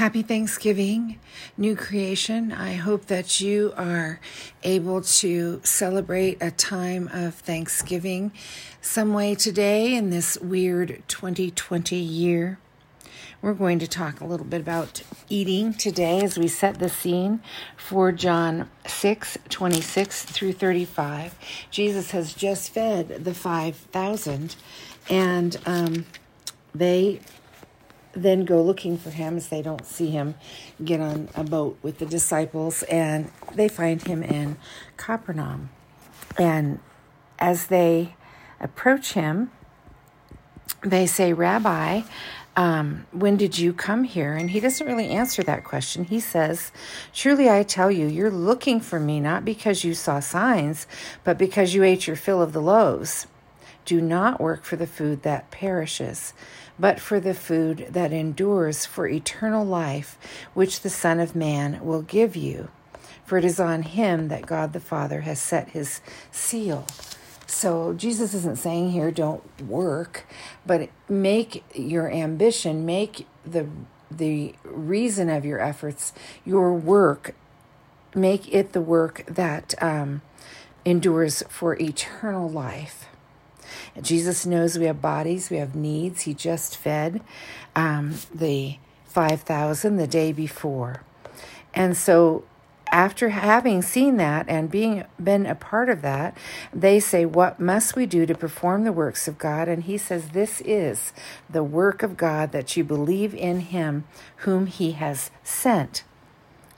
Happy Thanksgiving, new creation. I hope that you are able to celebrate a time of Thanksgiving some way today in this weird 2020 year. We're going to talk a little bit about eating today as we set the scene for John 6 26 through 35. Jesus has just fed the 5,000, and um, they then go looking for him as they don't see him get on a boat with the disciples and they find him in Capernaum. And as they approach him, they say, Rabbi, um, when did you come here? And he doesn't really answer that question. He says, Truly I tell you, you're looking for me not because you saw signs, but because you ate your fill of the loaves. Do not work for the food that perishes but for the food that endures for eternal life, which the Son of Man will give you. For it is on him that God the Father has set his seal. So Jesus isn't saying here, don't work, but make your ambition, make the the reason of your efforts, your work, make it the work that um, endures for eternal life. Jesus knows we have bodies, we have needs. He just fed um, the 5,000 the day before. And so after having seen that and being been a part of that, they say, What must we do to perform the works of God? And he says, This is the work of God that you believe in him whom he has sent.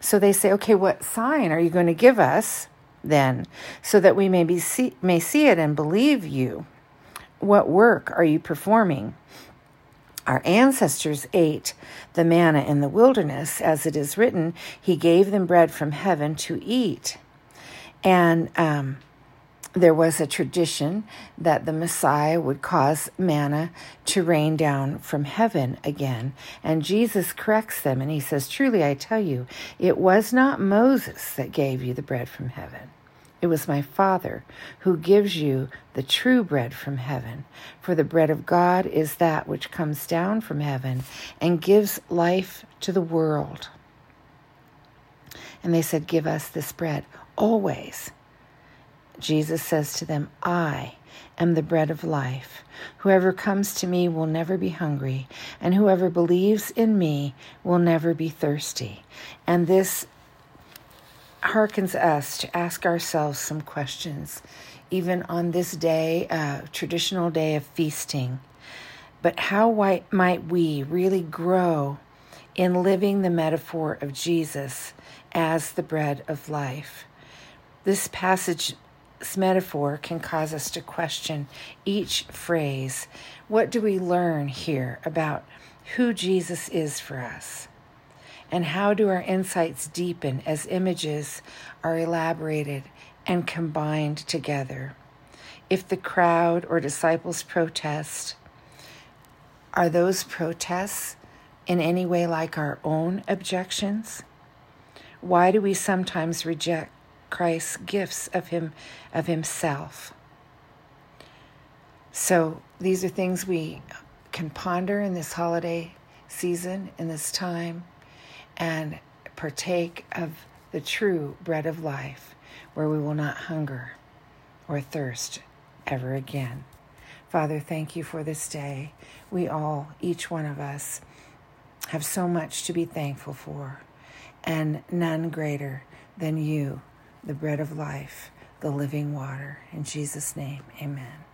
So they say, Okay, what sign are you going to give us then, so that we may, be see, may see it and believe you? What work are you performing? Our ancestors ate the manna in the wilderness, as it is written, He gave them bread from heaven to eat. And um, there was a tradition that the Messiah would cause manna to rain down from heaven again. And Jesus corrects them and he says, Truly I tell you, it was not Moses that gave you the bread from heaven it was my Father who gives you the true bread from heaven. For the bread of God is that which comes down from heaven and gives life to the world. And they said, Give us this bread always. Jesus says to them, I am the bread of life. Whoever comes to me will never be hungry, and whoever believes in me will never be thirsty. And this harkens us to ask ourselves some questions, even on this day, uh, traditional day of feasting. But how might we really grow in living the metaphor of Jesus as the bread of life? This passage's metaphor can cause us to question each phrase. What do we learn here about who Jesus is for us? And how do our insights deepen as images are elaborated and combined together? If the crowd or disciples protest, are those protests in any way like our own objections? Why do we sometimes reject Christ's gifts of him of himself? So these are things we can ponder in this holiday season, in this time and partake of the true bread of life, where we will not hunger or thirst ever again. Father, thank you for this day. We all, each one of us, have so much to be thankful for, and none greater than you, the bread of life, the living water. In Jesus' name, amen.